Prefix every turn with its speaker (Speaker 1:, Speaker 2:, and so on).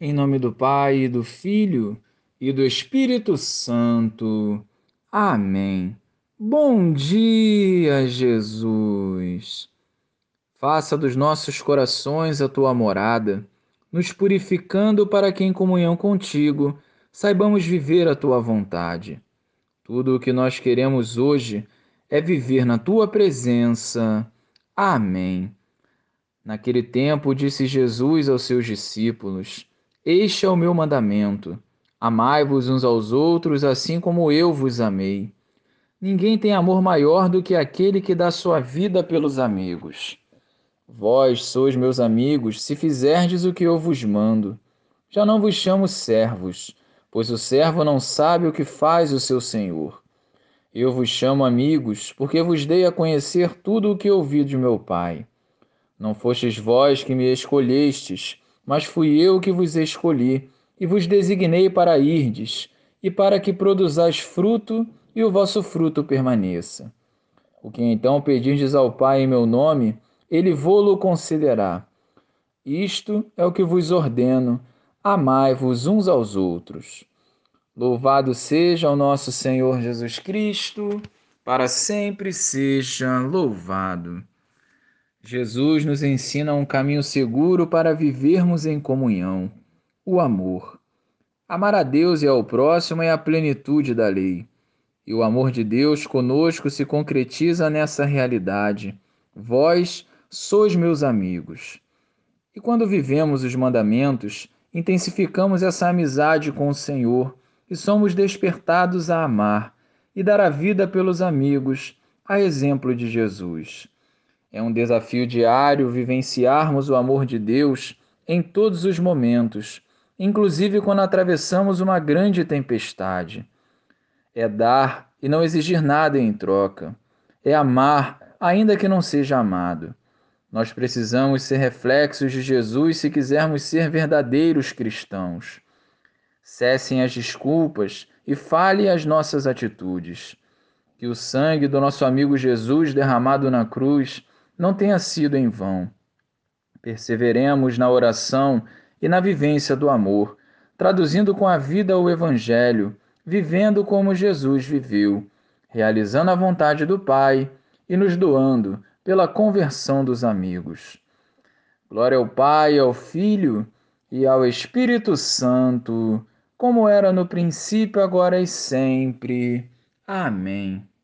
Speaker 1: Em nome do Pai, e do Filho e do Espírito Santo. Amém. Bom dia, Jesus. Faça dos nossos corações a tua morada, nos purificando para que, em comunhão contigo, saibamos viver a tua vontade. Tudo o que nós queremos hoje é viver na tua presença. Amém. Naquele tempo, disse Jesus aos seus discípulos: este é o meu mandamento: amai-vos uns aos outros, assim como eu vos amei. Ninguém tem amor maior do que aquele que dá sua vida pelos amigos. Vós sois meus amigos, se fizerdes o que eu vos mando. Já não vos chamo servos, pois o servo não sabe o que faz o seu senhor. Eu vos chamo amigos, porque vos dei a conhecer tudo o que ouvi de meu Pai. Não fostes vós que me escolhestes, mas fui eu que vos escolhi e vos designei para irdes e para que produzais fruto e o vosso fruto permaneça. O que então pedirdes ao Pai em meu nome, ele vô-lo concederá. Isto é o que vos ordeno: amai-vos uns aos outros. Louvado seja o nosso Senhor Jesus Cristo, para sempre seja louvado. Jesus nos ensina um caminho seguro para vivermos em comunhão: o amor. Amar a Deus e ao próximo é a plenitude da lei. E o amor de Deus conosco se concretiza nessa realidade. Vós sois meus amigos. E quando vivemos os mandamentos, intensificamos essa amizade com o Senhor e somos despertados a amar e dar a vida pelos amigos, a exemplo de Jesus. É um desafio diário vivenciarmos o amor de Deus em todos os momentos, inclusive quando atravessamos uma grande tempestade. É dar e não exigir nada em troca. É amar, ainda que não seja amado. Nós precisamos ser reflexos de Jesus se quisermos ser verdadeiros cristãos. Cessem as desculpas e fale as nossas atitudes. Que o sangue do nosso amigo Jesus derramado na cruz não tenha sido em vão. Perseveremos na oração e na vivência do amor, traduzindo com a vida o Evangelho, vivendo como Jesus viveu, realizando a vontade do Pai e nos doando pela conversão dos amigos. Glória ao Pai, ao Filho e ao Espírito Santo, como era no princípio, agora e sempre. Amém.